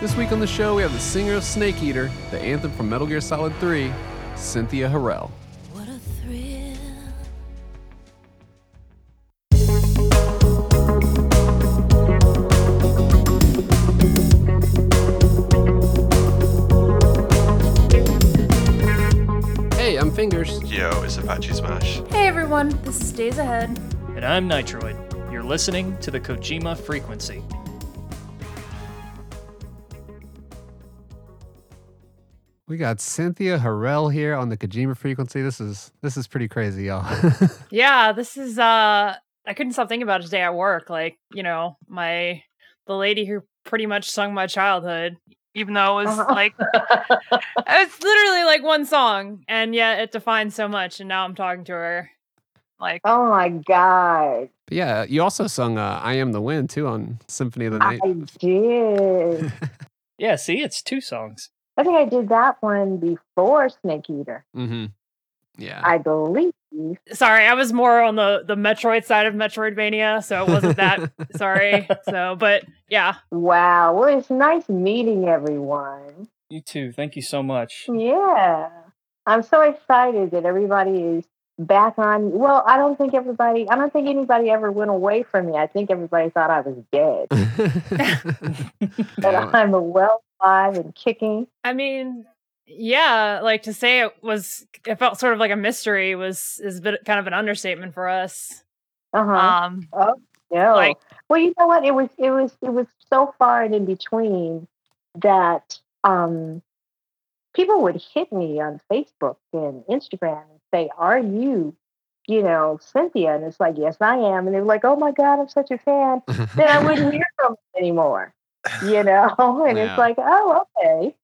This week on the show, we have the singer of Snake Eater, the anthem from Metal Gear Solid 3, Cynthia Harrell. What a thrill. Hey, I'm Fingers. Yo, it's Apache Smash. Hey everyone, this is Days Ahead. And I'm Nitroid. You're listening to the Kojima Frequency. We got Cynthia Harrell here on the Kojima frequency. This is this is pretty crazy, y'all. Yeah, this is uh I couldn't stop thinking about it today at work. Like, you know, my the lady who pretty much sung my childhood, even though it was Uh-huh. like it's literally like one song, and yet it defines so much, and now I'm talking to her. Like Oh my god. But yeah, you also sung uh, "I Am the Wind" too on Symphony of the I Night. did. Yeah, see, it's two songs. I think I did that one before Snake Eater. mm-hmm. Yeah. I believe. sorry, I was more on the the Metroid side of Metroidvania, so it wasn't that sorry. So but yeah. Wow. Well, it's nice meeting everyone. You too. Thank you so much. Yeah. I'm so excited that everybody is back on. Well, I don't think everybody, I don't think anybody ever went away from me. I think everybody thought I was dead. But I'm a well alive and kicking. I mean, yeah, like to say it was it felt sort of like a mystery was is a bit kind of an understatement for us. Uh huh. Um No. Like- well, you know what? It was it was it was so far and in between that um people would hit me on Facebook and Instagram and say, "Are you, you know, Cynthia?" And it's like, "Yes, I am." And they were like, "Oh my God, I'm such a fan." then I wouldn't hear from them anymore. You know, and Yeah. it's like, "Oh, okay."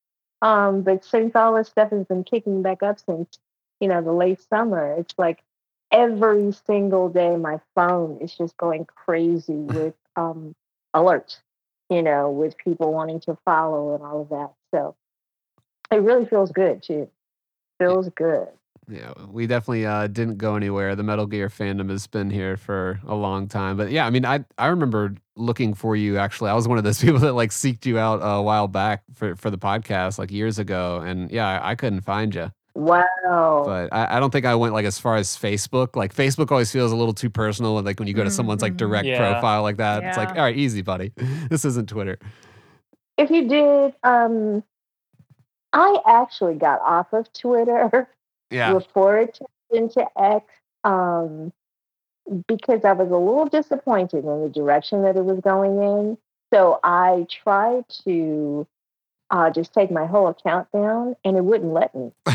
Um, but since all this stuff has been kicking back up since you know the late summer, it's like every single day my phone is just going crazy with um, alerts, you know, with people wanting to follow and all of that. So it really feels good too. Feels good. Yeah, we definitely uh, didn't go anywhere. The Metal Gear fandom has been here for a long time. But yeah, I mean, I I remember looking for you. Actually, I was one of those people that like seeked you out a while back for for the podcast, like years ago. And yeah, I, I couldn't find you. Wow. But I, I don't think I went like as far as Facebook. Like Facebook always feels a little too personal. And Like when you go to someone's like Mhm. direct Yeah. profile like that, it's like, all right, easy, buddy. This isn't Twitter. if you did, um, I actually got off of Twitter Yeah. before it turned into X um, because I was a little disappointed in the direction that it was going in. So I tried to uh, just take my whole account down, and it wouldn't let me.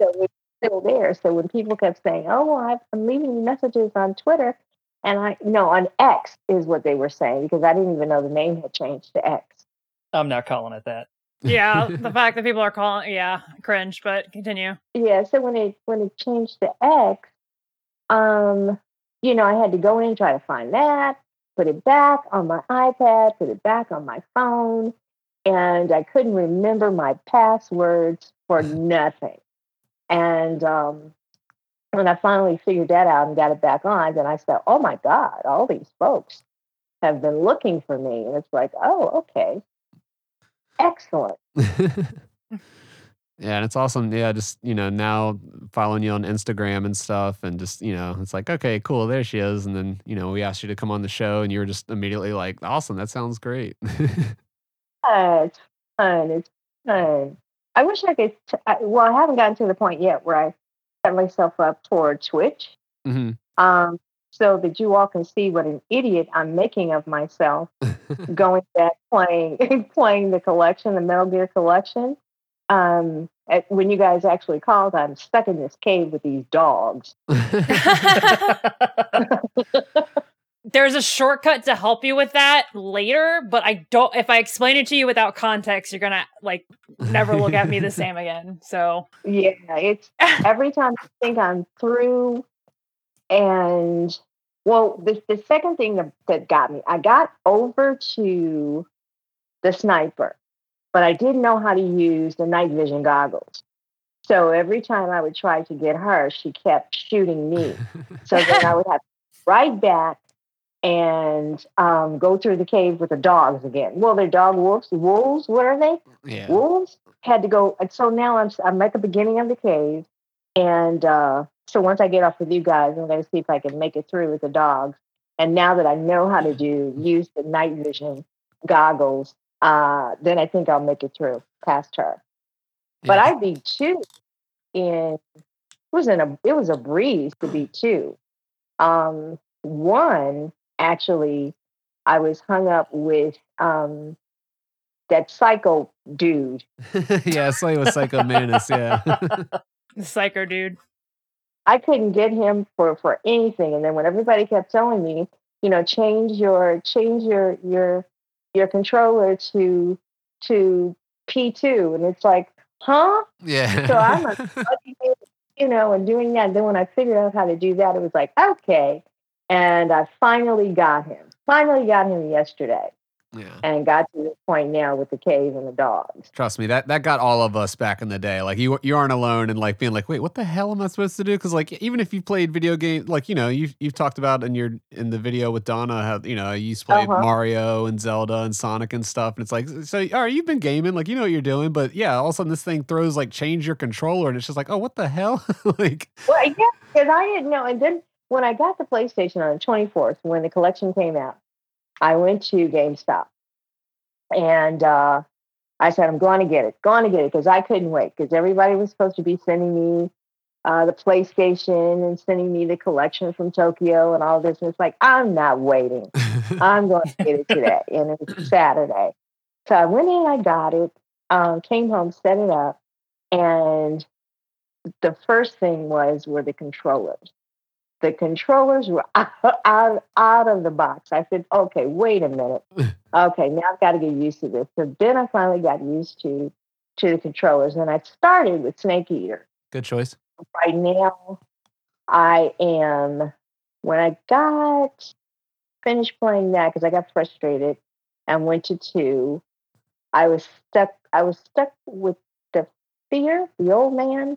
So it's still there. So when people kept saying, "Oh, well, I've- I'm leaving you messages on Twitter," and I no on X is what they were saying because I didn't even know the name had changed to X. I'm not calling it that. Yeah, the fact that people are calling yeah, cringe, but continue. Yeah, so when it when it changed to X, um, you know, I had to go in and try to find that, put it back on my iPad, put it back on my phone, and I couldn't remember my passwords for nothing. And um, when I finally figured that out and got it back on, then I said, "Oh my God, all these folks have been looking for me," and it's like, "Oh, okay, excellent." yeah, and it's awesome. Yeah, just you know now following you on Instagram and stuff, and just you know it's like okay, cool, there she is, and then you know we asked you to come on the show, and you were just immediately like, awesome, that sounds great. Uh, it's fun. It's fun. I wish I could. T- I, well, I haven't gotten to the point yet where I set myself up for Twitch, hmm um, so that you all can see what an idiot I'm making of myself going back playing playing the collection, the Metal Gear collection. Um, at, when you guys actually called, I'm stuck in this cave with these dogs. There's a shortcut to help you with that later, but I don't if I explain it to you without context, you're gonna like never look at me the same again. So Yeah, it's every time I think I'm through, and well, the the second thing that, that got me, I got over to the sniper, but I didn't know how to use the night vision goggles. So every time I would try to get her, she kept shooting me. So then I would have to ride back and um, go through the cave with the dogs again. Well, they're dog wolves. Wolves, what are they? Yeah. Wolves had to go. and So now I'm I'm at the beginning of the cave, and uh, so once I get off with you guys, I'm going to see if I can make it through with the dogs. And now that I know how to do use the night vision goggles, uh, then I think I'll make it through past her. But Yeah. I beat two in it was in a it was a breeze to beat two. Um, one actually, I was hung up with um, that psycho dude. yeah, it's like with Psycho Mantis. Yeah. The psycho dude. I couldn't get him for for anything. And then when everybody kept telling me, you know, change your change your your your controller to to P two, and it's like, huh? yeah. So I'm a you know, and doing that. Then when I figured out how to do that, it was like, okay. And I finally got him. Finally got him yesterday, yeah. and got to this point now with the cave and the dogs. Trust me, that that got all of us back in the day. Like you, you aren't alone in like being like, wait, what the hell am I supposed to do? Because like even if you played video games, like you know, you've you've talked about in your in the video with Donna how you know you used to play Uh-huh. Mario and Zelda and Sonic and stuff, and it's like, so all right, you've been gaming, like you know what you're doing, but yeah, all of a sudden this thing throws like change your controller, and it's just like, oh, what the hell? like, Well, yeah, because I didn't know. And then when I got the PlayStation on the 24th, when the collection came out, I went to GameStop and uh, I said, I'm going to get it, going to get it, because I couldn't wait, because everybody was supposed to be sending me uh, the PlayStation and sending me the collection from Tokyo and all this. And it's like, I'm not waiting. I'm going to get it today. And it was Saturday. So I went in, I got it, um, came home, set it up, and the first thing was were the controllers. The controllers were out, out, out of the box. I said, okay, wait a minute. Okay, now I've got to get used to this. So then I finally got used to to the controllers, and I started with Snake Eater good choice. right now I am when I got finished playing that because I got frustrated and went to two, I was stuck I was stuck with the fear, the old man.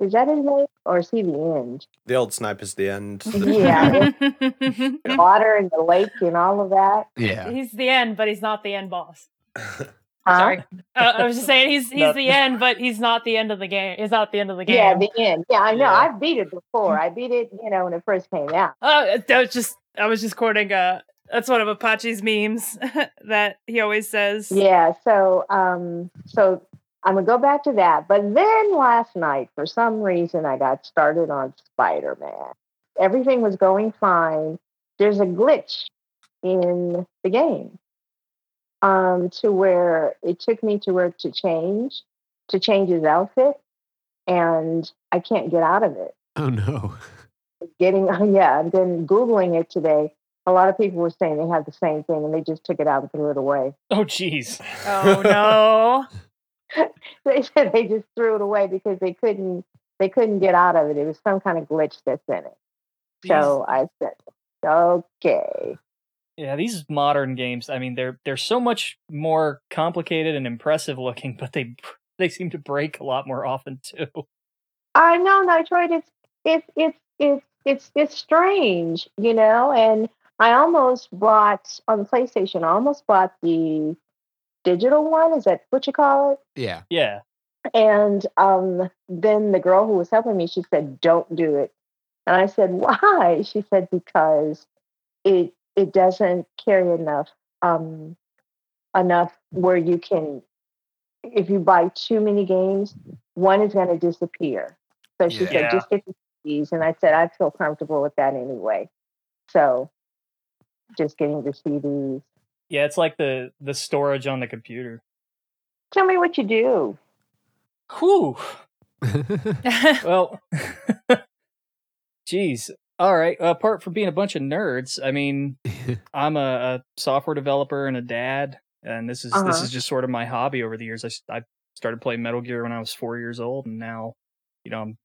Is that his name? Or is he the end? The old snipe is the end. Yeah. Water and the lake and all of that. Yeah. he's the end, but he's not the end boss. Huh? Sorry, uh, I was just saying he's he's Not- the end, but he's not the end of the game. He's not the end of the game. Yeah, the end. Yeah, I know. Yeah. I've beat it before. I beat it, you know, when it first came out. Oh, that was just I was just quoting uh that's one of Apache's memes that he always says. Yeah, so um so I'm gonna go back to that. But then last night, for some reason, I got started on Spider Man. Everything was going fine. There's a glitch in the game. Um, to where it took me to where to change, to change his outfit, and I can't get out of it. Oh no. Getting yeah, and then Googling it today, a lot of people were saying they had the same thing and they just took it out and threw it away. Oh, jeez. Oh no. they said they just threw it away because they couldn't they couldn't get out of it. It was some kind of glitch that's in it. So I said, okay. Yeah, these modern games, I mean, they're they're so much more complicated and impressive looking, but they they seem to break a lot more often too. I know, Nitroid. It's it's it's it's it's it's strange, you know. And I almost bought on the PlayStation. I almost bought the digital one. Is that what you call it? Yeah. Yeah. And um, then the girl who was helping me, she said, "Don't do it." And I said, "Why?" She said, "Because it it doesn't carry enough um, enough where you can. If you buy too many games, one is going to disappear." So she Yeah. said, "Just get the CDs." And I said, "I feel comfortable with that anyway." So just getting the CDs. Yeah, it's like the the storage on the computer. Tell me what you do. Whew. Well, geez. All right. Apart from being a bunch of nerds, I mean, I'm a, a software developer and a dad, and this is this Uh-huh. is just sort of my hobby over the years. I, I started playing Metal Gear when I was four years old, and now, you know, I'm,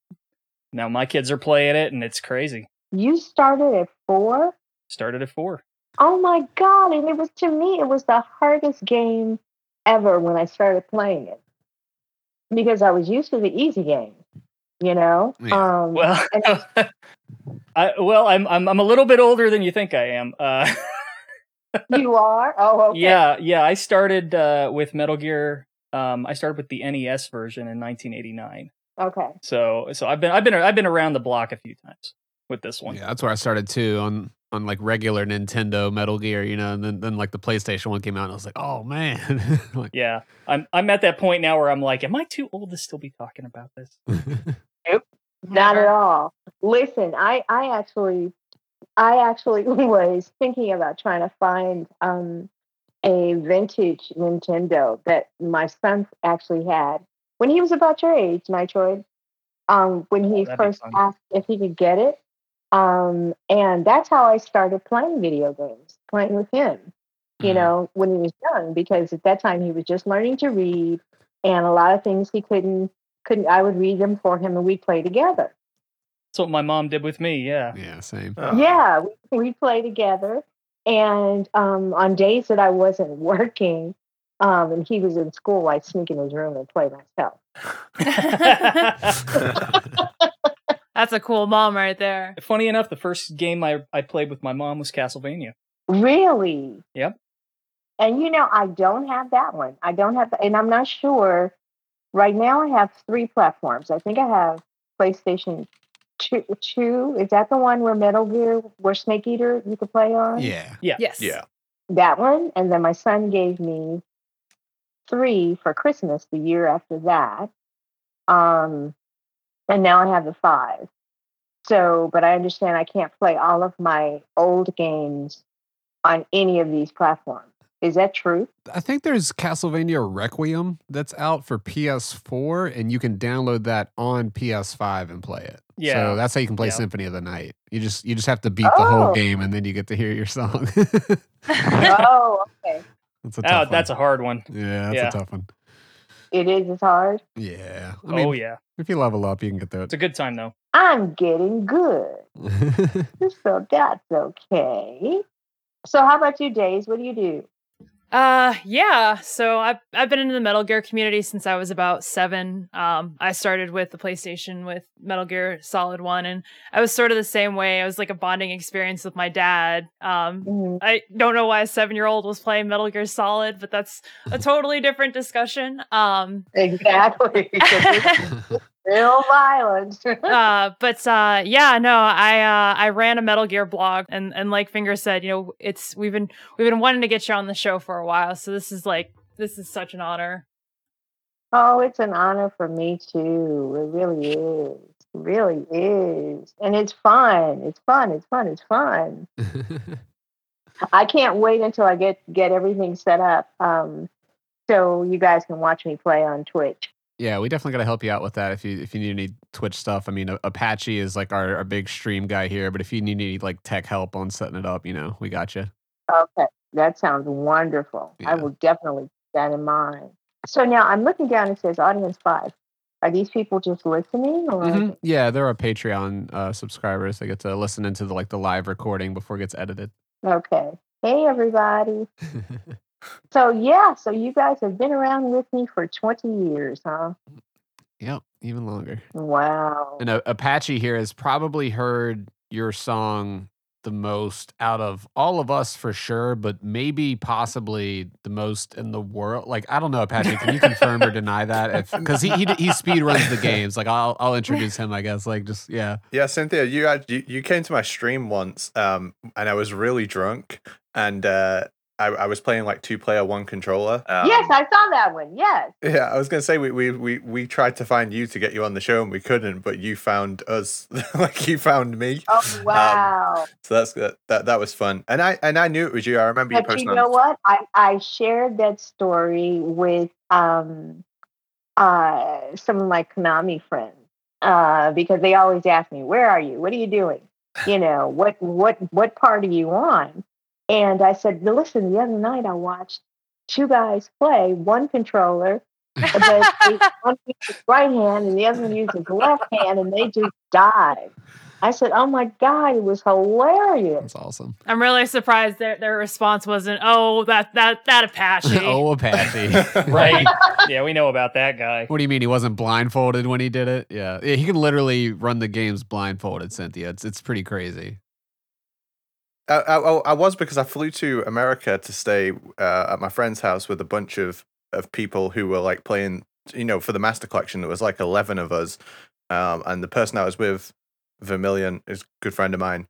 now my kids are playing it, and it's crazy. You started at four. Started at four. Oh my god! And it was to me, it was the hardest game ever when I started playing it because I was used to the easy game, you know. Yeah. Um, Well, I, well, I'm, I'm I'm a little bit older than you think I am. Uh, You are? Oh, okay. Yeah, yeah. I started uh, with Metal Gear. Um, I started with the NES version in 1989. Okay. So so I've been I've been I've been around the block a few times with this one. Yeah, that's where I started too on on like regular Nintendo Metal Gear, you know, and then then like the PlayStation one came out, and I was like, oh man, like, Yeah, I'm I'm at that point now where I'm like, am I too old to still be talking about this? Nope, not at all. Listen, I I actually I actually was thinking about trying to find um a vintage Nintendo that my son actually had when he was about your age, Nitroid. Um, when he Oh, first asked if he could get it. Um, and that's how I started playing video games, playing with him, you Mhm. know, when he was young, because at that time he was just learning to read and a lot of things he couldn't couldn't I would read them for him and we'd play together. That's what my mom did with me. Yeah. yeah, same. Oh. Yeah, we, we play together. And um, on days that I wasn't working um, and he was in school, I'd sneak in his room and play myself. That's a cool mom right there. Funny enough, the first game I, I played with my mom was Castlevania. Really? Yep. And you know, I don't have that one. I don't have, and I'm not sure. Right now, I have three platforms. I think I have PlayStation two. Two is that the one where Metal Gear, where Snake Eater you could play on? Yeah, Yes. Yeah. that one and then my son gave me three for christmas the year after that um and now i have the five so but i understand i can't play all of my old games on any of these platforms is that true I think there's Castlevania Requiem that's out for PS4, and you can download that on PS5 and play it. Yeah. so that's how you can play Yeah. Symphony of the Night. You just you just have to beat the whole Oh. game, and then you get to hear your song. oh okay that's a Oh, tough that's a hard one. yeah, that's yeah. a tough one. it is as hard Yeah, I oh, mean, oh yeah, if you level up, you can get that. it's a good time though. i'm getting good so that's okay so how about you days what do you do Uh yeah, so I've I've been in the Metal Gear community since I was about seven. Um, I started with the PlayStation with Metal Gear Solid One, and I was sort of the same way. It was like a bonding experience with my dad. Um, Mhm. I don't know why a seven year old was playing Metal Gear Solid, but that's a totally different discussion. Um, exactly real violence uh, but uh, yeah, no, I uh, I ran a Metal Gear blog, and and like Finger said, you know, it's we've been we've been wanting to get you on the show for a while, so this is like this is such an honor. Oh, it's an honor for me too. It really is. It really is. And it's fun. It's fun. It's fun. It's fun. I can't wait until I get get everything set up. Um, so you guys can watch me play on Twitch. Yeah, we definitely got to help you out with that if you if you need any Twitch stuff. I mean, Apache is like our, our big stream guy here, but if you need any like tech help on setting it up, you know, we got you. Okay. That sounds wonderful. I will definitely keep that in mind. So now I'm looking down, it says audience five. Are these people just listening or Mhm. Yeah, they're our Patreon uh, subscribers. They get to listen into the like the live recording before it gets edited. okay. Hey everybody. So yeah, so you guys have been around with me for 20 years, huh? yep, even longer. Wow. And uh, Apache here has probably heard your song the most out of all of us for sure, but maybe possibly the most in the world. Like I don't know, Apache. Can you confirm or deny that? Because he, he he speed runs the games. Like I'll I'll introduce him. I guess. Like just yeah. Yeah, Cynthia, you had you, you came to my stream once, um, and I was really drunk, and uh, I, I was playing like two player, one controller. Um, yes, I saw that one. Yes. Yeah, I was gonna say we, we we we tried to find you to get you on the show and we couldn't, but you found us. like you found me. Oh wow. So that's good. That that was fun, and I and I knew it was you. I remember you but you posting. know what? I, I shared that story with um uh some of my Konami friends. Uh because they always ask me, Where are you? What are you doing? You know, what what what part are you on? And I said, Listen, the other night I watched two guys play, one controller, but they- one used his right hand and the other one used his left hand and they just died. I said, "Oh my god, it was hilarious." That's awesome. I'm really surprised their their response wasn't, "Oh, that that that Apache." oh, Apache. right? yeah, we know about that guy. What do you mean he wasn't blindfolded when he did it? Yeah, yeah he can literally run the games blindfolded. Cynthia, it's it's pretty crazy. I, I, I was because I flew to America to stay uh, at my friend's house with a bunch of, of people who were like playing, you know, for the Master Collection. There was like 11 of us. Um, and the person I was with, Vermilion, is a good friend of mine.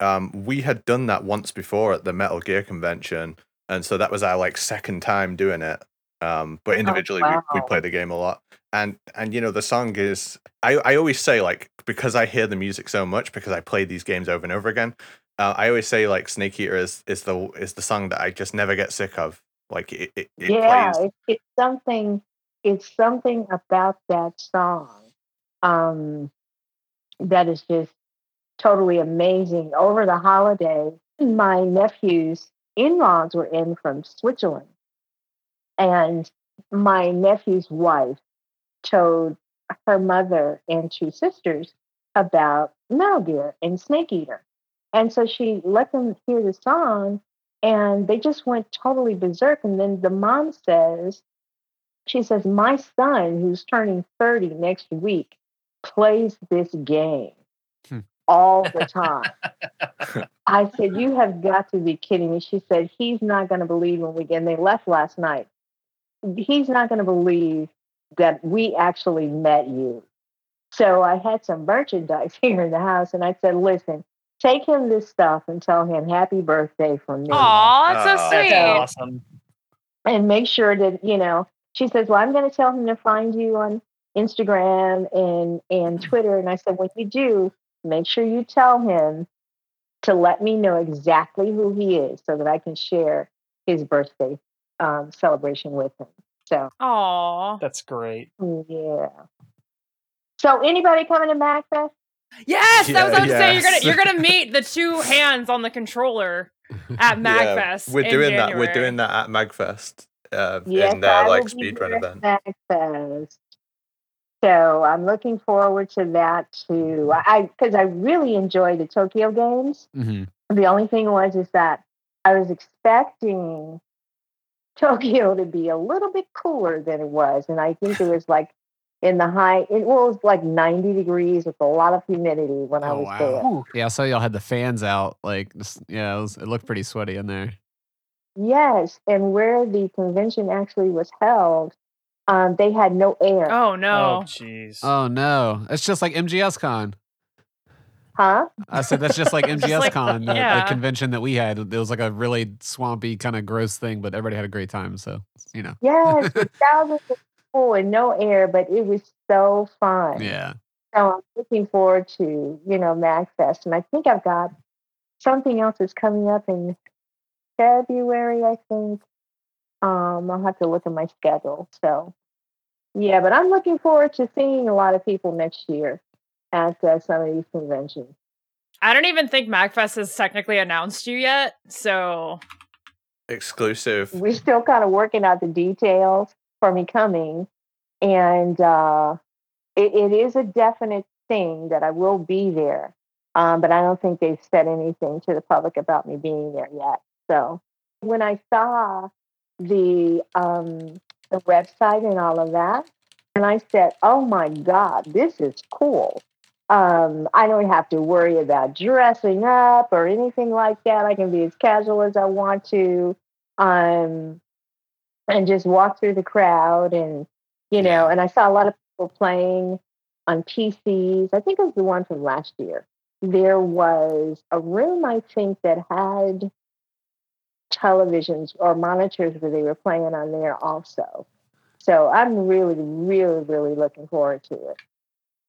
Um, we had done that once before at the Metal Gear convention. And so that was our like second time doing it. Um, but individually, we, we wow. play the game a lot. And, and you know, the song is, I, I always say, like, because I hear the music so much, because I play these games over and over again, uh, I always say like Snake Eater is is the is the song that I just never get sick of. Like it, it, it yeah, plays. it's, it's something. It's something about that song um, that is just totally amazing. Over the holiday, my nephew's in-laws were in from Switzerland, and my nephew's wife told her mother and two sisters about Metal Gear and Snake Eater. And so she let them hear the song and they just went totally berserk. And then the mom says, she says, My son, who's turning 30 next week, plays this game Hmm. all the time. I said, You have got to be kidding me. She said, He's not going to believe when we get, and they left last night. He's not going to believe that we actually met you. So I had some merchandise here in the house, and I said, Listen, take him this stuff and tell him happy birthday from me. Aw, that's so sweet. That's awesome. And make sure that, you know, she says, Well, I'm going to tell him to find you on Instagram and, and Twitter. And I said, When you do, make sure you tell him to let me know exactly who he is so that I can share his birthday um, celebration with him. So, Aw. That's great. yeah. So, anybody coming to MagFest? Yes, that was what I was Yeah, saying. You're gonna you're gonna meet the two hands on the controller at MagFest. we're in doing that. We're doing that at Magfest. Uh, Yes, in I their will like be speedrun event. at MagFest. So I'm looking forward to that too. I because I really enjoy the Tokyo games. hmm The only thing was is that I was expecting Tokyo to be a little bit cooler than it was, and I think it was like in the high. It was like 90 degrees with a lot of humidity when I Oh, was wow. there. Yeah, I saw y'all had the fans out. Like, just- yeah, it, was, it looked pretty sweaty in there. Yes, and where the convention actually was held, um, they had no air. Oh Oh, no. jeez. Oh no, it's just like MGS Con. Huh? I said that's just like Just MGS like- Con, the, the yeah. convention that we had. It was like a really swampy kind of gross thing, but everybody had a great time. So you know, Yes, with thousands of people and no air, but it was so fun. yeah. So I'm looking forward to, you know, MagFest. And I think I've got something else that's coming up in February, I think. Um, I'll have to look at my schedule. So, yeah, but I'm looking forward to seeing a lot of people next year at uh, some of these conventions. I don't even think MagFest has technically announced you yet. So Exclusive. We're still kind of working out the details for me coming. And uh, it, it is a definite thing that I will be there. Um, but I don't think they've said anything to the public about me being there yet. So when I saw the um, the website and all of that, and I said, "Oh my God, this is cool." Um, I don't have to worry about dressing up or anything like that. I can be as casual as I want to, um, and just walk through the crowd. And you know, and I saw a lot of people playing on PCs. I think it was the one from last year. There was a room, I think, that had televisions or monitors where they were playing on there also. So I'm really, really, really looking forward to it.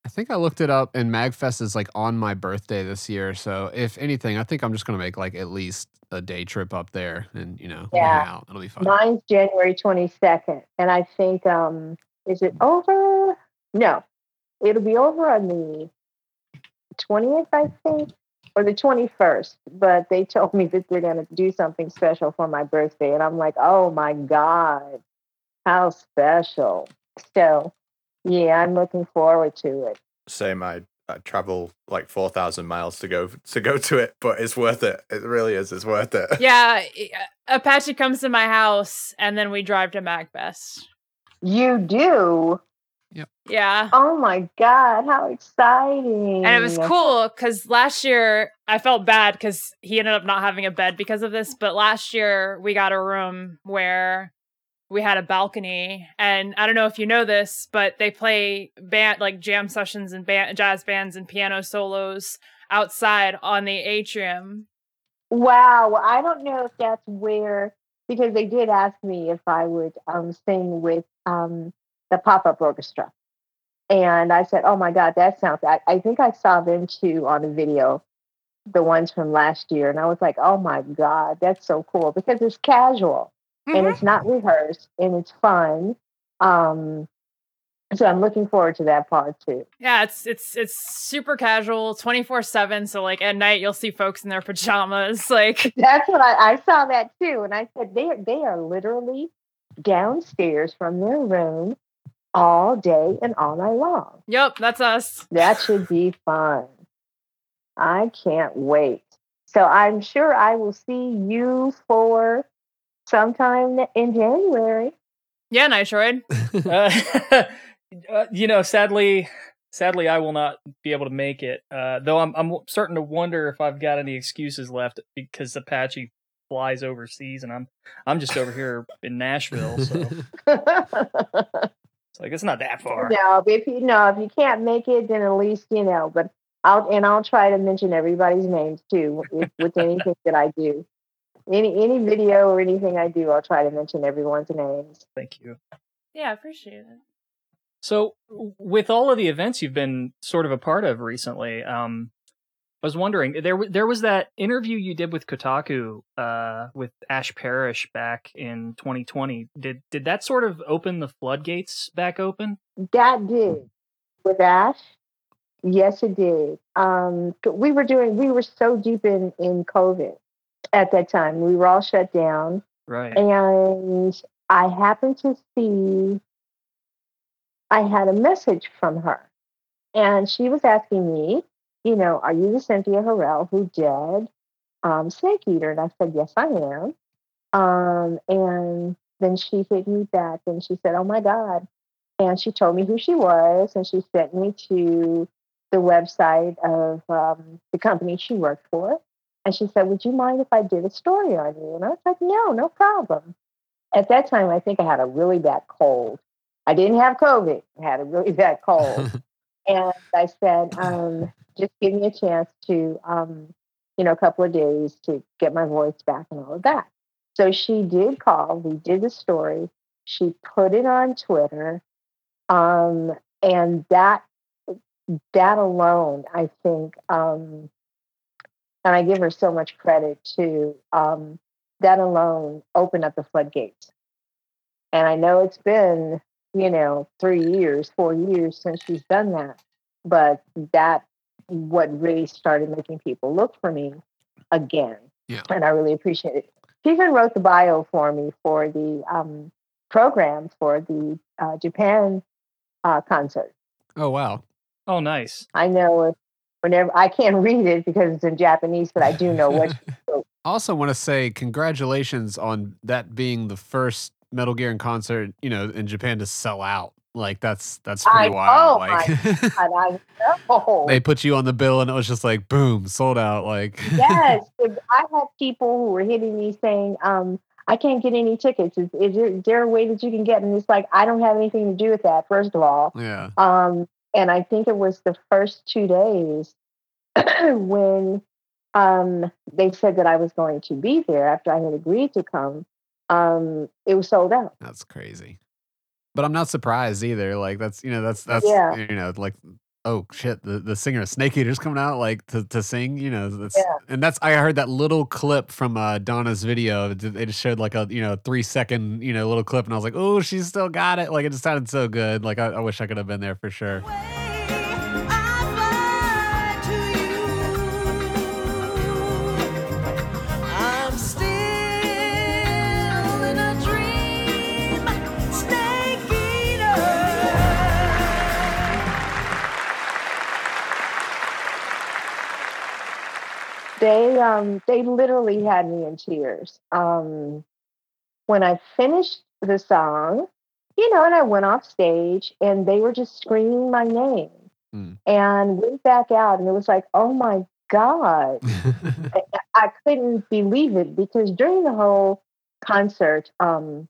I think I looked it up, and MagFest is like on my birthday this year. So if anything, I think I'm just gonna make like at least a day trip up there, and you know, Yeah. hang out. It'll be fun. Mine's January 22nd. And I think, um, is it over? No, it'll be over on the 20th, I think, or the 21st. But they told me that they're going to do something special for my birthday. And I'm like, oh my God, how special. So, yeah, I'm looking forward to it. Same. I I travel like four thousand miles to go to go to it, but it's worth it. It really is. It's worth it. Yeah, uh, Apache comes to my house, and then we drive to MagFest. You do? Yep. Yeah. Oh my God, how exciting. And it was cool because last year I felt bad because he ended up not having a bed because of this. But last year we got a room where we had a balcony, and I don't know if you know this, but they play band like jam sessions and band, jazz bands and piano solos outside on the atrium. Wow. Well, I don't know if that's where, because they did ask me if I would um, sing with um, the pop up orchestra. And I said, oh my God, that sounds, I, I think I saw them too on a video, the ones from last year. And I was like, oh my God, that's so cool because it's casual and it's not rehearsed and it's fun. Um, so I'm looking forward to that part too. Yeah, it's it's it's super casual, twenty four seven. So like at night you'll see folks in their pajamas, like That's what I, I saw that too. And I said, they, they are literally downstairs from their room all day and all night long. Yep, that's us. That should be fun. I can't wait. So I'm sure I will see you for sometime in January. Yeah, Nitroid. uh, uh, you know, sadly, sadly, I will not be able to make it. Uh, though I'm, I'm starting to wonder if I've got any excuses left because Apache flies overseas and I'm, I'm just over here in Nashville. So it's like it's not that far. no, if you know if you can't make it, then at least you know. But I'll and I'll try to mention everybody's names too with, with anything that I do. Any any video or anything I do, I'll try to mention everyone's names. Thank you. Yeah, I appreciate it. So, with all of the events you've been sort of a part of recently, um, I was wondering there there was that interview you did with Kotaku uh, with Ash Parrish back in 2020. Did did that sort of open the floodgates back open? That did with Ash. Yes, it did. Um, we were doing. We were so deep in in COVID at that time. We were all shut down, Right. and I happened to see. I had a message from her, and she was asking me, you know, are you the Cynthia Harrell who did um, Snake Eater? And I said, yes, I am. Um, and then she hit me back and she said, oh my God. And she told me who she was and she sent me to the website of um, the company she worked for. And she said, would you mind if I did a story on you? And I was like, no, no problem. At that time, I think I had a really bad cold. I didn't have COVID. I had a really bad cold. and I said, um, just give me a chance to, um, you know, a couple of days to get my voice back and all of that. So she did call. We did the story. She put it on Twitter, um, and that that alone, I think, um, and I give her so much credit to um, that alone opened up the floodgates. And I know it's been, you know, three years, four years since she's done that, but that what really started making people look for me again. Yeah. And I really appreciate it. She even wrote the bio for me for the um, program for the uh, Japan uh, concert. oh wow. Oh, nice. I know it whenever I can't read it because it's in Japanese, but I do know what. I also want to say congratulations on that being the first Metal Gear in concert, you know, in Japan to sell out. Like that's that's I pretty wild. know, Like God, I know. they put you on the bill and it was just like boom, sold out. Like yes, I had people who were hitting me saying, um, "I can't get any tickets. Is, is, there, is there a way that you can get?" And it's like I don't have anything to do with that. First of all, yeah. um, and I think it was the first two days when um, they said that I was going to be there after I had agreed to come. Um, it was sold out. That's crazy. But I'm not surprised either. Like that's you know that's that's Yeah. you know like oh shit the, the singer of Snake Eater's coming out like to, to sing you know that's Yeah. and that's I heard that little clip from uh, Donna's video. They just showed like a you know three second you know little clip and I was like oh she's still got it. Like it just sounded so good. Like I, I wish I could have been there for sure. I'm they um they literally had me in tears. Um when I finished the song, you know, and I went off stage and they were just screaming my name. Mm. And went back out and it was like, oh my God. I, I couldn't believe it because during the whole concert, um,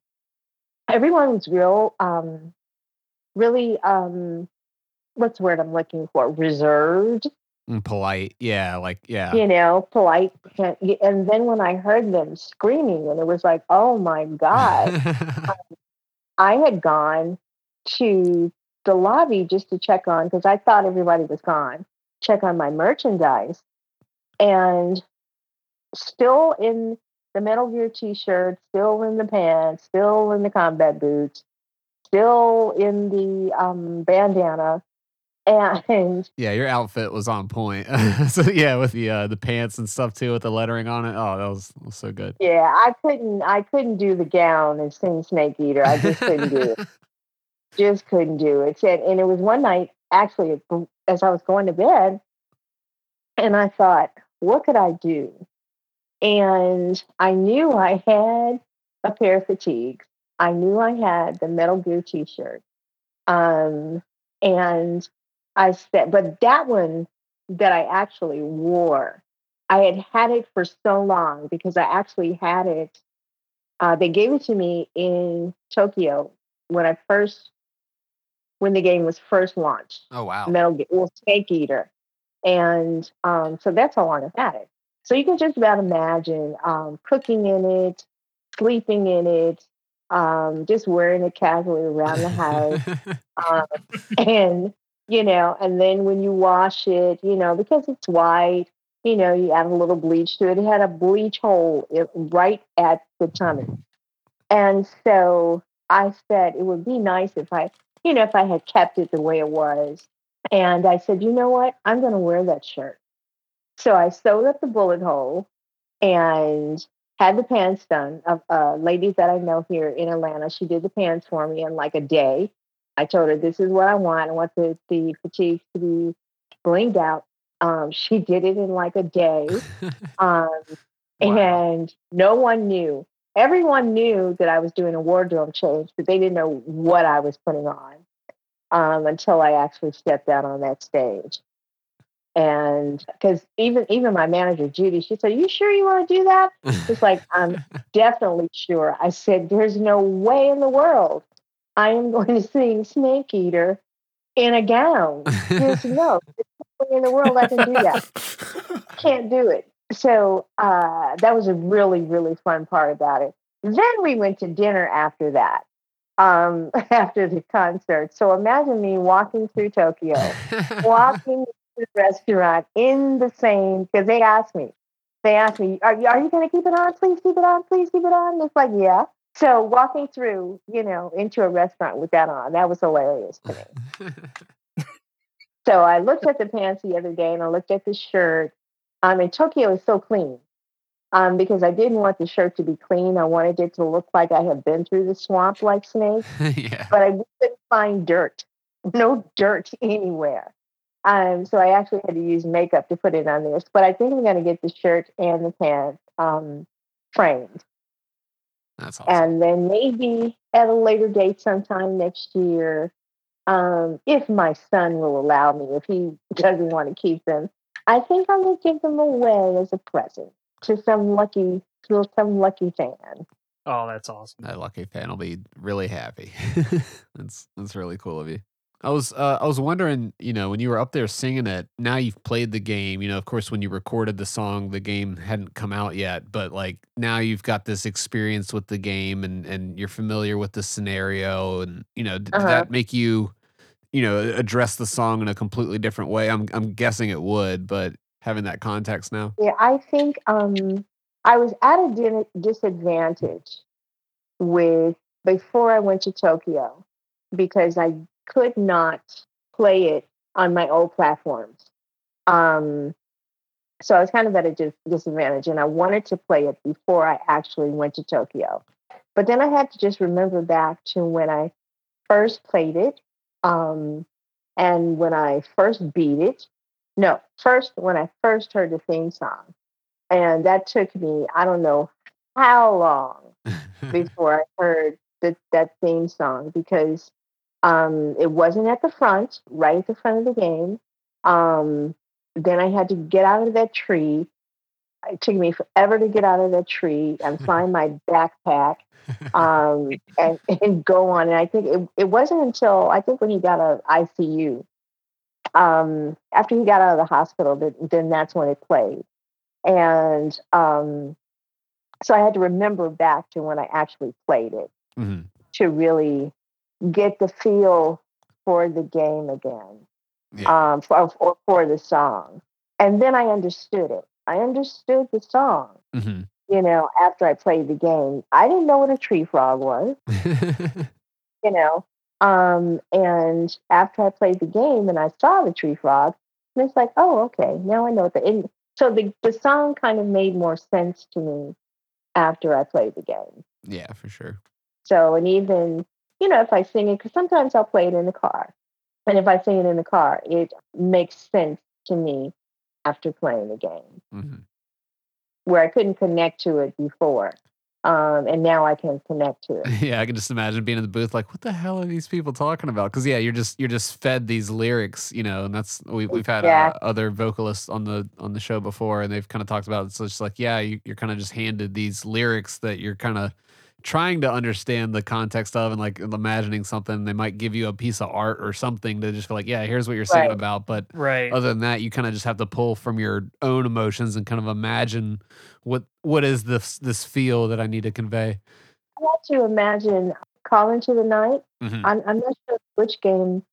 everyone was real, um, really, um, what's the word I'm looking for? Reserved, Mm, Polite. Yeah. Like, yeah. you know, polite. And and then when I heard them screaming, and it was like, oh my God, I had gone to the lobby just to check on because I thought everybody was gone, check on my merchandise. And still in the Metal Gear t shirt, still in the pants, still in the combat boots, still in the um, bandana. And yeah. Your outfit was on point. so, yeah. With the uh, the pants and stuff too, with the lettering on it. Oh, that was, was so good. yeah, I couldn't I couldn't do the gown and sing Snake Eater. I just couldn't do it. just couldn't do it. And, and it was one night, actually, as I was going to bed, and I thought, what could I do? And I knew I had a pair of fatigues. I knew I had the Metal Gear T-shirt, um, and I said, but that one that I actually wore, I had had it for so long because I actually had it. Uh, they gave it to me in Tokyo when I first when the game was first launched. Oh, wow. Metal Gear, well, Snake Eater, and um, so that's how long I've had it. So you can just about imagine um, cooking in it, sleeping in it, um, just wearing it casually around the house, um, and you know, and then when you wash it, you know, because it's white, you know, you add a little bleach to it. It had a bleach hole i- right at the tummy, and so I said it would be nice if I, you know, if I had kept it the way it was. And I said, you know what? I'm going to wear that shirt. So I sewed up the bullet hole and had the pants done. A uh, lady that I know here in Atlanta, she did the pants for me in like a day. I told her, this is what I want. I want the, the fatigues to be blinged out. Um, she did it in like a day. Um, Wow. And no one knew. Everyone knew that I was doing a wardrobe change, but they didn't know what I was putting on um, until I actually stepped out on that stage. And because even even my manager Judy, she said, "You sure you want to do that?" It's like I'm definitely sure. I said, "There's no way in the world I am going to sing Snake Eater in a gown. There's no, there's no way in the world I can do that." can't do it. So uh, that was a really, really fun part about it. Then we went to dinner after that, um, after the concert. So imagine me walking through Tokyo, walking to the restaurant in the same, because they asked me, they asked me, are are you going to keep it on? Please keep it on. Please keep it on. It's like, yeah. So walking through, you know, into a restaurant with that on, that was hilarious to me. So I looked at the pants the other day and I looked at the shirt. Um, and Tokyo is so clean um, because I didn't want the shirt to be clean. I wanted it to look like I had been through the swamp like Snake, yeah. but I couldn't find dirt, no dirt anywhere. Um, so I actually had to use makeup to put it on this. But I think I'm going to get the shirt and the pants um, framed. That's awesome. And then maybe at a later date, sometime next year, um, if my son will allow me, if he doesn't want to keep them, I think I will give them away as a present to some lucky, to some lucky fan. Oh, that's awesome. that lucky fan will be really happy. that's that's really cool of you. I was uh, I was wondering, you know, when you were up there singing it, now you've played the game, you know, of course when you recorded the song, the game hadn't come out yet, but like now you've got this experience with the game and and you're familiar with the scenario and you know, did Uh-huh. that make you you know, address the song in a completely different way? I'm I'm guessing it would, but having that context now. Yeah, I think um, I was at a disadvantage with before I went to Tokyo because I could not play it on my old platforms. Um, so I was kind of at a dis- disadvantage, and I wanted to play it before I actually went to Tokyo. But then I had to just remember back to when I first played it, um, and when I first beat it. No, first when I first heard the theme song, and that took me I don't know how long before I heard that that theme song because um, it wasn't at the front, right at the front of the game. Um, then I had to get out of that tree. It took me forever to get out of that tree and find my backpack um, and, and go on. And I think it, it wasn't until I think when he got out of ICU, um, after he got out of the hospital, that then that's when it played. And um, so I had to remember back to when I actually played it Mhm. to really get the feel for the game again, Yeah. um, for, or for the song. And then I understood it. I understood the song, Mhm. you know, after I played the game. I didn't know what a tree frog was, you know. Um, and after I played the game and I saw the tree frog, and it's like, oh, okay, now I know what the. And so the, the song kind of made more sense to me after I played the game. yeah, for sure. So, and even, you know, if I sing it, because sometimes I'll play it in the car. And if I sing it in the car, it makes sense to me after playing the game, mm-hmm. where I couldn't connect to it before. Um, and now I can connect to it. Yeah, I can just imagine being in the booth like, what the hell are these people talking about? Because yeah, you're just you're just fed these lyrics, you know, and that's we, we've had uh, other vocalists on the on the show before, and they've kind of talked about it. So it's like, yeah, you, you're kind of just handed these lyrics that you're kind of trying to understand the context of, and like imagining something. They might give you a piece of art or something to just feel like, yeah, here's what you're singing Right. about, but Right. other than that, you kind of just have to pull from your own emotions and kind of imagine what what is this this feel that I need to convey. I had to imagine Calling to the Night. Mhm. I'm, I'm not sure which game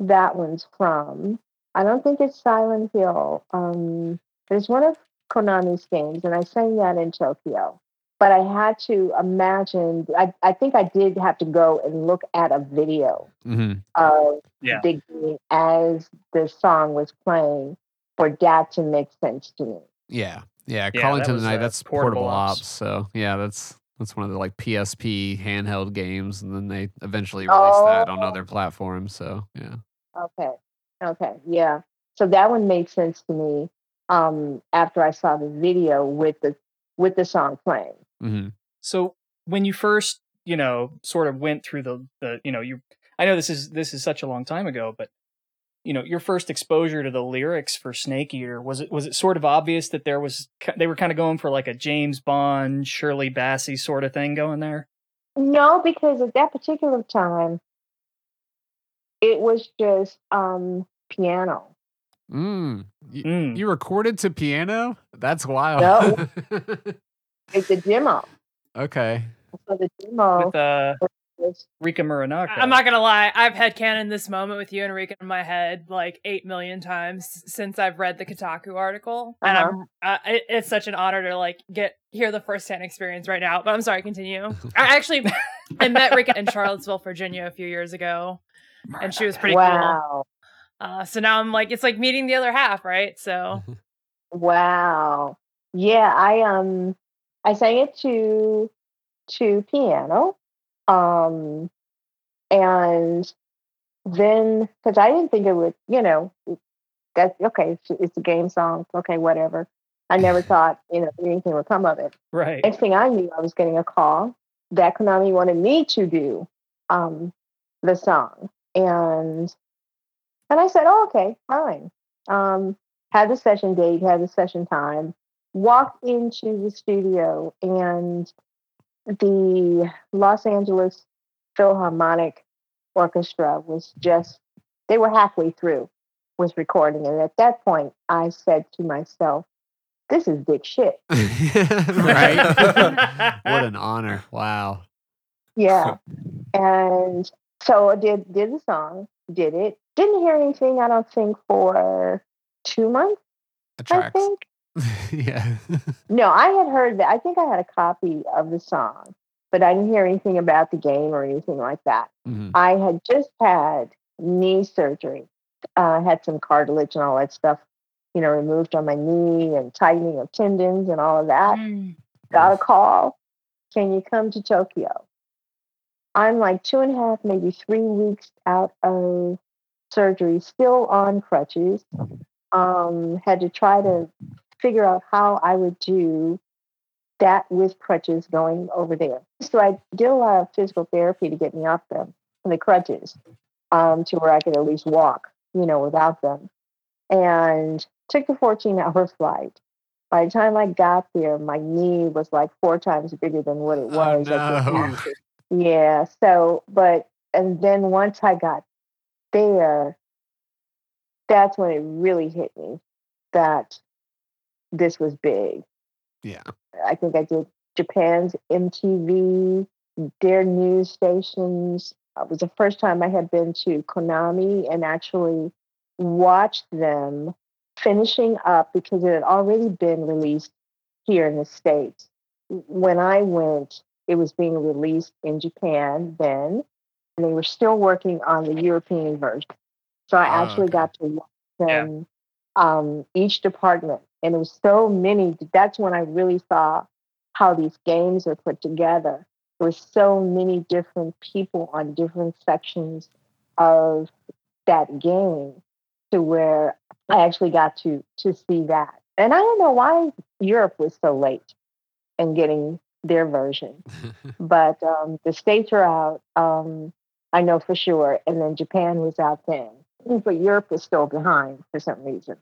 that one's from. I don't think it's Silent Hill. Um, there's one of Konami's games, and I sang that in Tokyo. But I had to imagine, I, I think I did have to go and look at a video Mhm. of Yeah. the game as the song was playing for that to make sense to me. Yeah, yeah. Yeah, Calling that to the night. uh, that's portable, Portable ops. Ops. So yeah, that's that's one of the like PSP handheld games, and then they eventually released that on Oh. other platforms. So yeah. Okay. Okay. Yeah. So that one made sense to me um, after I saw the video with the with the song playing. Hmm So when you first, you know, sort of went through the the, you know, you I know this is this is such a long time ago, but you know, your first exposure to the lyrics for Snake Eater was it was it sort of obvious that there was they were kind of going for like a James Bond, Shirley Bassey sort of thing going there? No, because at that particular time, it was just um, piano. Mm. You, Mm. you recorded to piano? That's wild. It's a demo. okay. So the demo With uh Rika Muranaka. I'm not gonna lie, I've headcanon this moment with you and Rika in my head like eight million times since I've read the Kotaku article, and Uh-huh. I'm uh, it, it's such an honor to like get hear the firsthand experience right now. But I'm sorry, continue. I actually I met Rika in Charlottesville, Virginia, a few years ago, and she was pretty cool. wow, Uh, so now I'm like, it's like meeting the other half, right? So wow. Yeah, I um, I sang it to to piano, um, and then because I didn't think it would, you know, that's okay. It's, it's a game song. Okay, whatever. I never thought you know anything would come of it. Right. next thing I knew, I was getting a call that Konami wanted me to do um, the song, and and I said, "Oh, okay, fine." Um, had the session date, had the session time, walked into the studio, and the Los Angeles Philharmonic Orchestra was just—they were halfway through with recording, and at that point, I said to myself, "This is big shit." right. what an honor. Wow. Yeah. and so I did did the song, did it. Didn't hear anything, I don't think, for two months, That I think. yeah. No, I had heard that. I think I had a copy of the song, but I didn't hear anything about the game or anything like that. Mhm. I had just had knee surgery. Uh, had some cartilage and all that stuff, you know, removed on my knee and tightening of tendons and all of that. Mm. got a call. Can you come to Tokyo? I'm like two and a half, maybe three weeks out of surgery, still on crutches. Um, had to try to figure out how I would do that with crutches going over there. So I did a lot of physical therapy to get me off them the crutches um, to where I could at least walk, you know, without them. And took the 14 hour flight. By the time I got there, my knee was like four times bigger than what it Oh, was. Couldn't no. Yeah. So, but, and then once I got there, that's when it really hit me that this was big. Yeah. I think I did Japan's MTV, their news stations. It was the first time I had been to Konami and actually watched them finishing up because it had already been released here in the States. When I went, it was being released in Japan then, and they were still working on the European version. So I Oh, actually okay. got to watch them, um, each department. And it was so many. That's when I really saw how these games are put together. There were so many different people on different sections of that game to where I actually got to to see that. And I don't know why Europe was so late in getting their version, but um, the states are out. Um, I know for sure, and then Japan was out then, but Europe is still behind for some reason.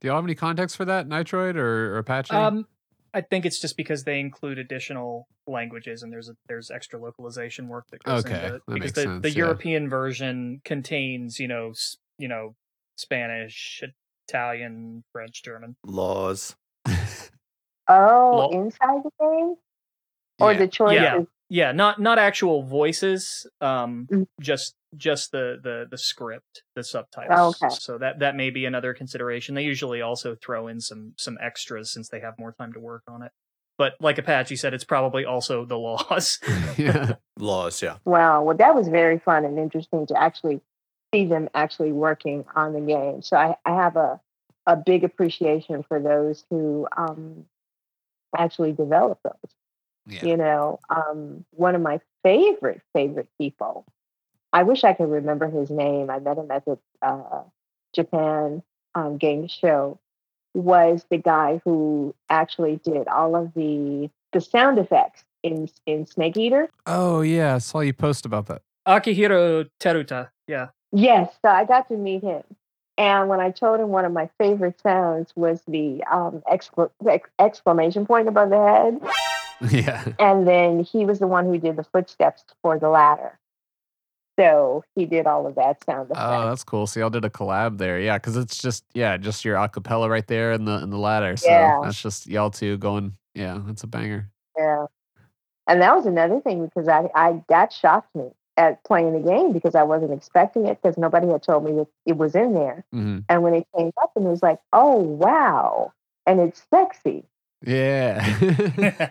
Do y'all have any context for that, Nitroid or, or Apache? Um, I think it's just because they include additional languages and there's a, there's extra localization work that goes Okay, into that it. Because makes the, sense, the yeah. European version contains, you know, you know, Spanish, Italian, French, German. Laws. Oh, Well- inside the game, or Yeah. the choices. Yeah. Yeah, not not actual voices, um, Mm. just just the the the script, the subtitles. Oh, Okay. So that that may be another consideration. They usually also throw in some some extras since they have more time to work on it. But like Apache said, it's probably also the laws. yeah. Laws, yeah. Wow. Well, that was very fun and interesting to actually see them actually working on the game. So I, I have a, a big appreciation for those who um, actually develop those. Yeah. You know, um, one of my favorite, favorite people, I wish I could remember his name. I met him at the uh, Japan um, game show, was the guy who actually did all of the the sound effects in in Snake Eater. Oh yeah, I saw you post about that. Akihiro Teruta. Yeah. Yes, so I got to meet him. And when I told him one of my favorite sounds was the um, excla- ex- exclamation point above the head, yeah. and then he was the one who did the footsteps for the ladder. So he did all of that sound effect. Oh, that's cool. So y'all did a collab there, yeah, because it's just yeah, just your acapella right there in the in the ladder. So Yeah. that's just y'all two going. Yeah, that's a banger. yeah. And that was another thing because I, I that shocked me at playing the game because I wasn't expecting it because nobody had told me that it was in there. hmm And when it came up and it was like, oh wow, and it's sexy. Yeah.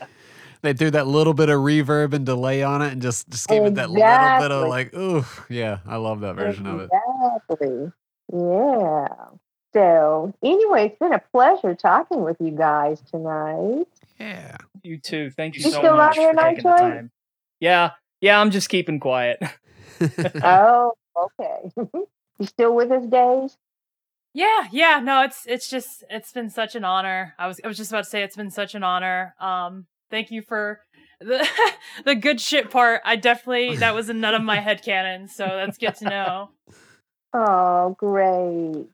they threw that little bit of reverb and delay on it, and just just gave it that little bit of like, ooh, yeah, I love that version of it. Exactly. Yeah. So, anyway, it's been a pleasure talking with you guys tonight. Yeah. you too. Thank you You so still much for taking the time. Yeah. Yeah, I'm just keeping quiet. Oh, okay. you still with us, Days? Yeah, yeah, no, it's it's just it's been such an honor. I was I was just about to say it's been such an honor. Um thank you for the the good shit part. I definitely that was a none of my head canon, so that's good to know. Oh, great.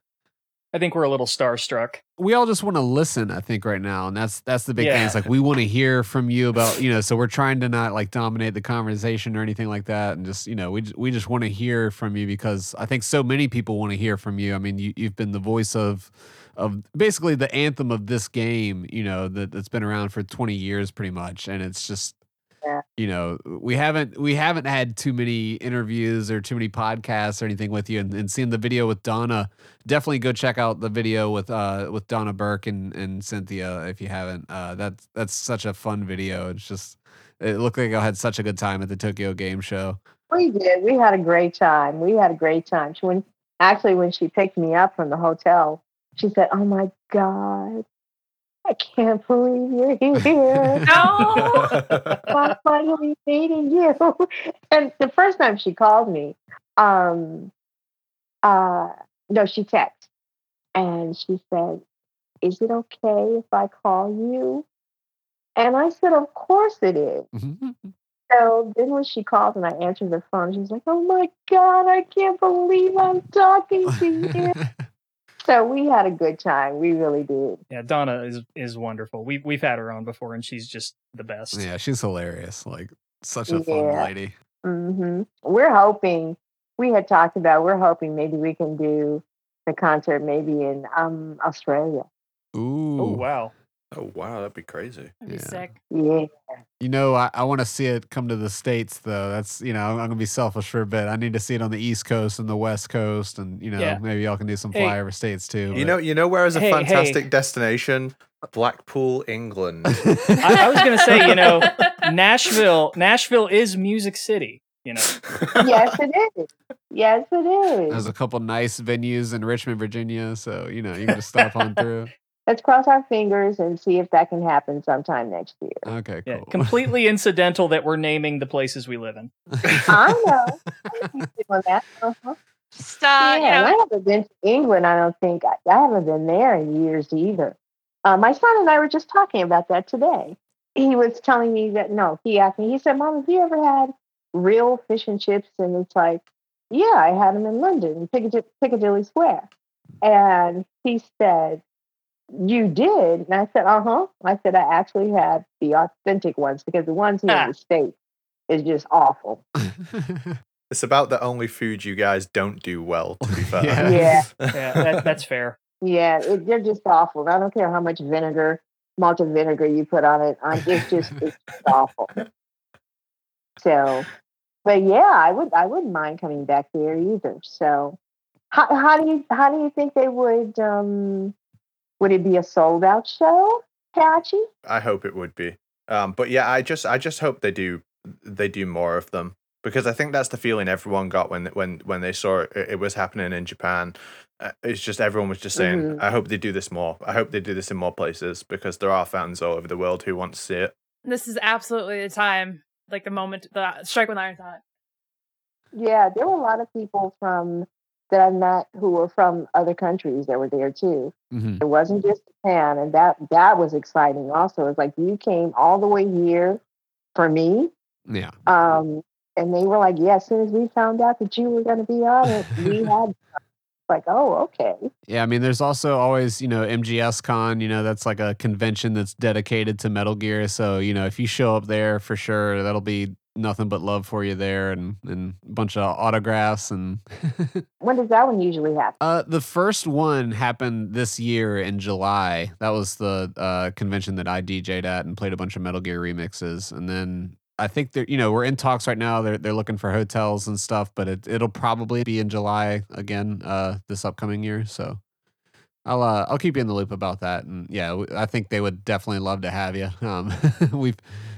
I think we're a little starstruck. we all just want to listen i think right now and that's that's the big thing. It's like we want to hear from you about you know so we're trying to not like dominate the conversation or anything like that and just you know we, we just want to hear from you because i think so many people want to hear from you. I mean you, you've been the voice of of basically the anthem of this game you know that, that's been around for 20 years pretty much and it's just Yeah. you know we haven't we haven't had too many interviews or too many podcasts or anything with you and, and seeing the video with donna definitely go check out the video with uh with Donna Burke and, and Cynthia if you haven't. Uh that's that's such a fun video. It's just it looked like I had such a good time at the Tokyo Game Show. We did. We had a great time. We had a great time. She when actually when she picked me up from the hotel, she said, "Oh my god, I can't believe you're here. No. I'm finally meeting you." And the first time she called me, um, uh, no, she texted and she said, Is it okay if I call you? And I said, Of course it is. So then when she called and I answered the phone, she was like, Oh my God, I can't believe I'm talking to you. so we had a good time. We really did. Yeah, Donna is is wonderful. We we've had her on before, and she's just the best. yeah, she's hilarious. Like such a fun Yeah. lady. hmm We're hoping, we had talked about, we're hoping maybe we can do the concert maybe in um Australia. Ooh. Oh wow. Oh wow, that'd be crazy. That'd be Yeah. sick. Yeah. You know, I, I want to see it come to the states though. That's you know, I'm gonna be selfish for a bit. I need to see it on the East Coast and the West Coast, and you know, Yeah. maybe y'all can do some Hey. flyover states too. You know, you know where is a Hey, hey. fantastic destination? Blackpool, England. I, I was gonna say, you know, Nashville. Nashville is Music City. You know. yes, it is. Yes, it is. There's a couple nice venues in Richmond, Virginia, so you know you can just stop on through. Let's cross our fingers and see if that can happen sometime next year. Okay, Yeah, cool. completely incidental that we're naming the places we live in. I know. I'm doing that. Uh-huh. Just uh, yeah, you and I haven't been to England. I don't think I, I haven't been there in years either. Uh, my son and I were just talking about that today. He was telling me that no, he asked me. He said, "Mom, have you ever had real fish and chips?" And it's like, "Yeah, I had them in London, Piccadilly, Piccadilly Square." And he said, "You did?" And I said, "Uh huh." I said, "I actually had the authentic ones because the ones here Ah. in the states is just awful." it's about the only food you guys don't do well, to be fair. Yeah. Yeah. Yeah, that, that's fair. Yeah, it, they're just awful. I don't care how much vinegar, malted vinegar you put on it. I, it's just it's just awful. So, but yeah, I would I wouldn't mind coming back there either. So, how how do you how do you think they would? um Would it be a sold out show, Patchy? I hope it would be. Um, but yeah, I just I just hope they do they do more of them because I think that's the feeling everyone got when when when they saw it, it was happening in Japan. Uh, it's just everyone was just saying, Mhm. "I hope they do this more. I hope they do this in more places because there are fans all over the world who want to see it." this is absolutely the time, like the moment, the strike when iron's hot. Yeah, there were a lot of people from that I met who were from other countries that were there too. Mhm. It wasn't just Japan, and that that was exciting. Also, it's like you came all the way here for me, Yeah. um, and they were like, "Yeah." As soon as we found out that you were going to be on it, we had like, "Oh, okay." Yeah, I mean, there's also always, you know, MGS Con, you know, that's like a convention that's dedicated to Metal Gear. So, you know, if you show up there for sure, that'll be nothing but love for you there and, and a bunch of autographs. And When does that one usually happen? uh, the first one happened this year in July. That was the uh, convention that I DJ'd at and played a bunch of Metal Gear remixes. And then I think they're, you know, we're in talks right now. They're, they're looking for hotels and stuff, but it, it'll probably be in July again uh, this upcoming year. So. I'll uh, I'll keep you in the loop about that, and yeah, I think they would definitely love to have you. Um, we've,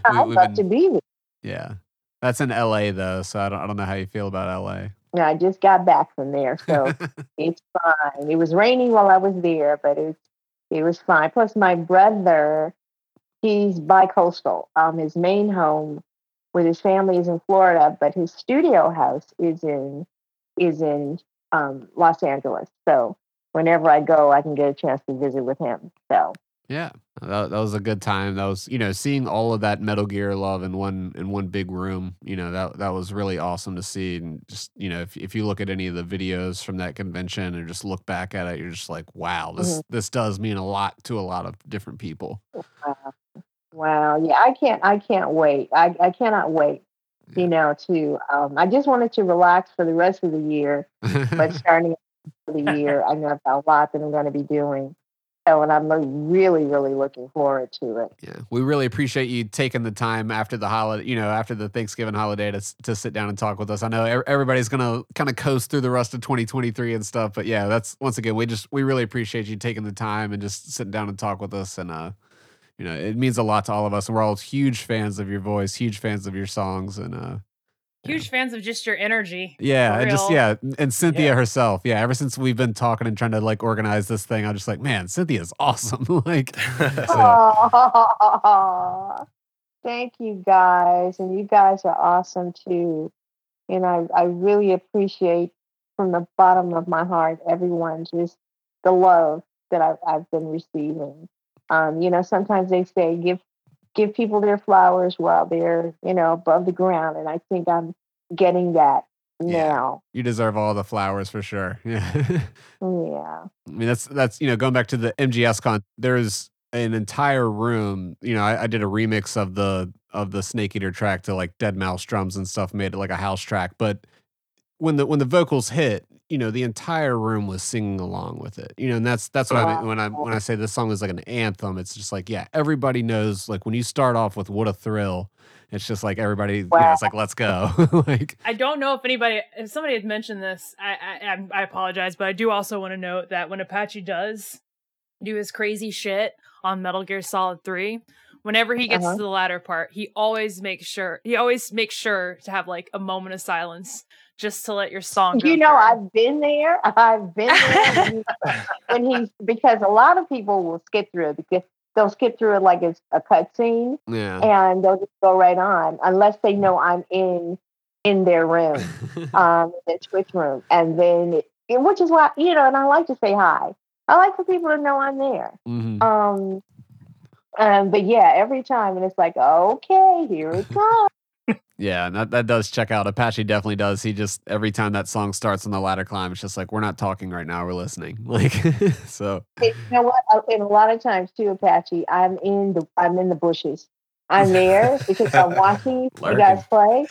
we, I'd we've love been, to be yeah, that's in L.A. though, so I don't I don't know how you feel about L.A. Yeah, I just got back from there, so it's fine. It was raining while I was there, but it it was fine. Plus, my brother, he's bi-coastal. Um, his main home with his family is in Florida, but his studio house is in is in um, Los Angeles. So whenever I go, I can get a chance to visit with him. So yeah, that, that was a good time. That was you know seeing all of that Metal Gear love in one in one big room. You know that that was really awesome to see, and just you know if if you look at any of the videos from that convention and just look back at it, you're just like, wow, this this does mean a lot to a lot of different people. wow, wow, yeah, I can't, I can't wait. I, I cannot wait. Yeah. You know, to um, I just wanted to relax for the rest of the year. but starting for the year, I know I've got a lot that I'm going to be doing. So, and I'm really, really looking forward to it. Yeah, we really appreciate you taking the time after the holiday, you know, after the Thanksgiving holiday to to sit down and talk with us. I know everybody's gonna kind of coast through the rest of 2023 and stuff, but yeah, that's once again, we just we really appreciate you taking the time and just sitting down and talk with us, and uh, you know, it means a lot to all of us, we're all huge fans of your voice, huge fans of your songs, and uh, Huge fans of just your energy. yeah, and just yeah, and Cynthia Yeah. herself, yeah. Ever since we've been talking and trying to like organize this thing, I'm just like, man, Cynthia's awesome. like, so, Aw, thank you guys. And you guys are awesome too. And I, I really appreciate from the bottom of my heart, everyone, just the love that I've, I've been receiving. Um, you know, sometimes they say give give people their flowers while they're you know above the ground, and I think I'm getting that Yeah. now. You deserve all the flowers for sure. Yeah. Yeah. I mean, that's that's you know going back to the MGS con. There's an entire room. You know, I, I did a remix of the of the Snake Eater track to like Deadmau5 drums and stuff, made it like a house track. But when the when the vocals hit, you know, the entire room was singing along with it. You know, and that's that's what I mean when I when I say this song is like an anthem. It's just like yeah, everybody knows. Like when you start off with "What a Thrill," it's just like everybody. You know, it's like let's go. like I don't know if anybody, if somebody had mentioned this, I, I, I apologize, but I do also want to note that when Apache does do his crazy shit on Metal Gear Solid 3, whenever he gets Uh-huh. to the latter part, he always makes sure, he always makes sure to have like a moment of silence just to let your song go You know, through. I've been there. I've been there when, he, he's because a lot of people will skip through it because they'll skip through it like it's a cutscene yeah. and they'll just go right on unless they know I'm in in their room, um, the Twitch room, and then it, it- which is why you know, and I like to say hi. I like for people to know I'm there. Mhm. Um, um, but yeah, every time, and it's like, okay, here it comes. Yeah, and that, that does check out. Apache definitely does. He just every time that song starts on the ladder climb, it's just like we're not talking right now, we're listening. Like so you know what? And a lot of times too, Apache, I'm in the I'm in the bushes. I'm there because I'm watching you guys play,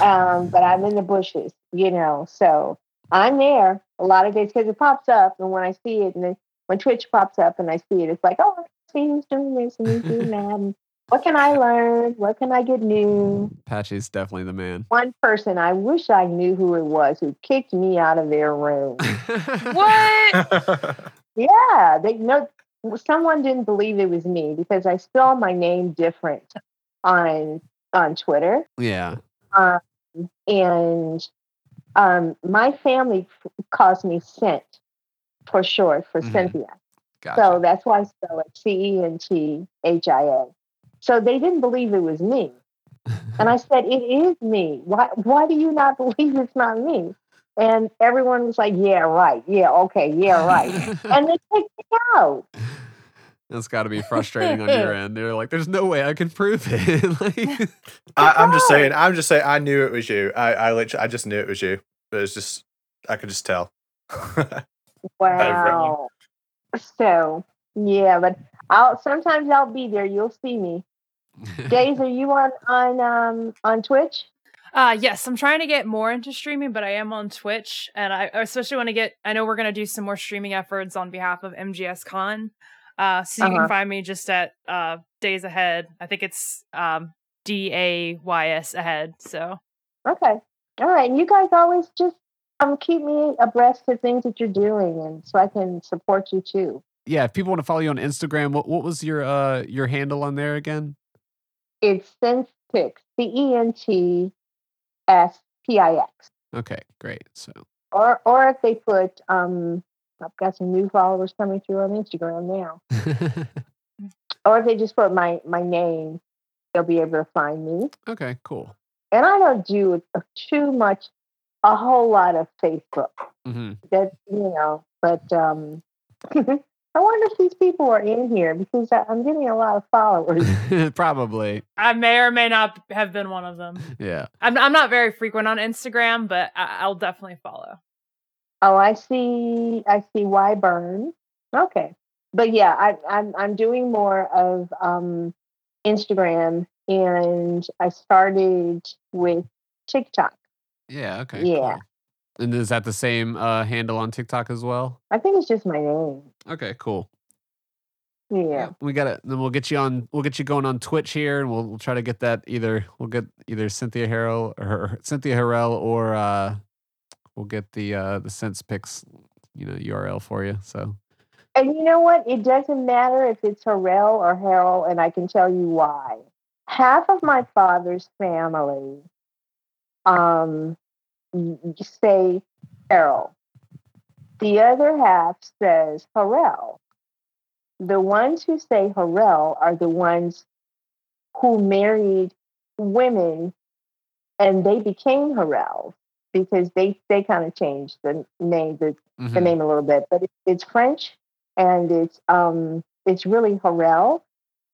um, but I'm in the bushes, you know. So I'm there a lot of days because it pops up, and when I see it, and then when Twitch pops up and I see it, it's like, oh, see who's doing this and who's doing that. And what can I learn? What can I get new? Apache's definitely the man. One person, I wish I knew who it was who kicked me out of their room. what? Yeah, they know someone didn't believe it was me because I spell my name different on on Twitter, yeah. um, and um, my family calls me Cent for short for Mhm. Cynthia. Gotcha. So that's why I spell it C E N T H I A. So they didn't believe it was me, and I said, "It is me. Why? Why do you not believe it's not me?" And everyone was like, "Yeah, right. Yeah, okay. Yeah, right." and they kicked me out. That's got to be frustrating on your end. They're like, "There's no way I can prove it." like, I, I'm just saying. I'm just saying. I knew it was you. I, I literally, I just knew it was you. But it's just, I could just tell. Wow. So yeah, but I'll sometimes I'll be there. You'll see me. Days, are you on on um on Twitch? Uh yes, I'm trying to get more into streaming, but I am on Twitch, and I I especially want to get. I know we're gonna do some more streaming efforts on behalf of MGS Con. Uh, so you Uh-huh. can find me just at uh Days Ahead. I think it's um D A Y S Ahead. So Okay. All right. And you guys always just um keep me abreast of things that you're doing, and so I can support you too. yeah, if people want to follow you on Instagram, what what was your uh your handle on there again? It's Centspix, C E N T S P I X. Okay, great. So Or or if they put um, I've got some new followers coming through on Instagram now. Or if they just put my my name, they'll be able to find me. okay, cool. and I don't do too much, a whole lot of Facebook. hmm That you know, but um, I wonder if these people are in here because I- I'm getting a lot of followers. Probably. I may or may not have been one of them. Yeah. I'm I'm not very frequent on Instagram, but I, I'll definitely follow. oh, I see. I see. Why burn? Okay, but yeah, I, I'm I'm doing more of um, Instagram, and I started with TikTok. Yeah. Okay. Yeah. cool. And is that the same uh, handle on TikTok as well? I think it's just my name. Okay. Cool. Yeah. We got it. Then we'll get you on. We'll get you going on Twitch here, and we'll, we'll try to get that either. We'll get either Cynthia Harrell or Cynthia Harrell, or uh, we'll get the uh, the Centspix, you know, URL for you. So And you know what? It doesn't matter if it's Harrell or Harold, and I can tell you why. Half of my father's family um, say Harold. The other half says Harrell. The ones who say Harrell are the ones who married women and they became Harrell because they, they kind of changed the name, the, the mhm. name a little bit, but it, it's French and it's um it's really Harrell,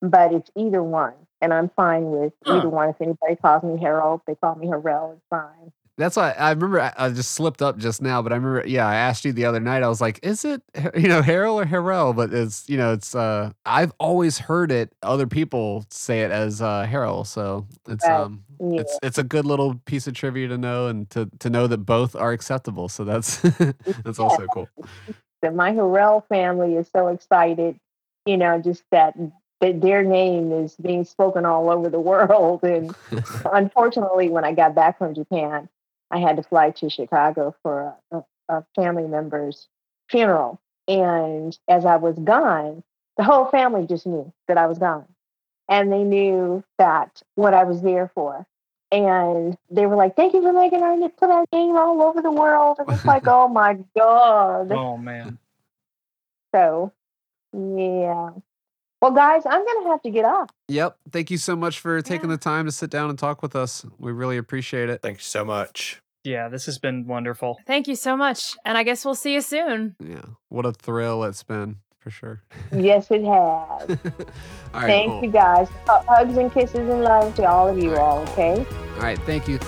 but it's either one, and I'm fine with Huh. either one. If anybody calls me Harold, they call me Harrell. It's fine. That's why I remember I, I just slipped up just now, but I remember, yeah, I asked you the other night. I was like, "Is it you know Harold or Harrell?" But it's you know it's uh I've always heard it. Other people say it as uh Harold, so it's um Yeah. it's it's a good little piece of trivia to know and to to know that both are acceptable. So that's that's also cool. that my Harrell family is so excited, you know, just that that their name is being spoken all over the world. And unfortunately, when I got back from Japan, I had to fly to Chicago for a, a, family member's funeral. And as I was gone, the whole family just knew that I was gone. And they knew that what I was there for. And they were like, thank you for making our put our name all over the world. And it's like, oh my God. Oh man. So, yeah. Well, guys, I'm going to have to get off. Yep. Thank you so much for taking Yeah. the time to sit down and talk with us. We really appreciate it. Thanks so much. Yeah, this has been wonderful. Thank you so much. And I guess we'll see you soon. Yeah. What a thrill it's been for sure. Yes, it has. all right. Thank cool. you, guys. Hugs and kisses and love to all of you all, okay? All right. Thank you.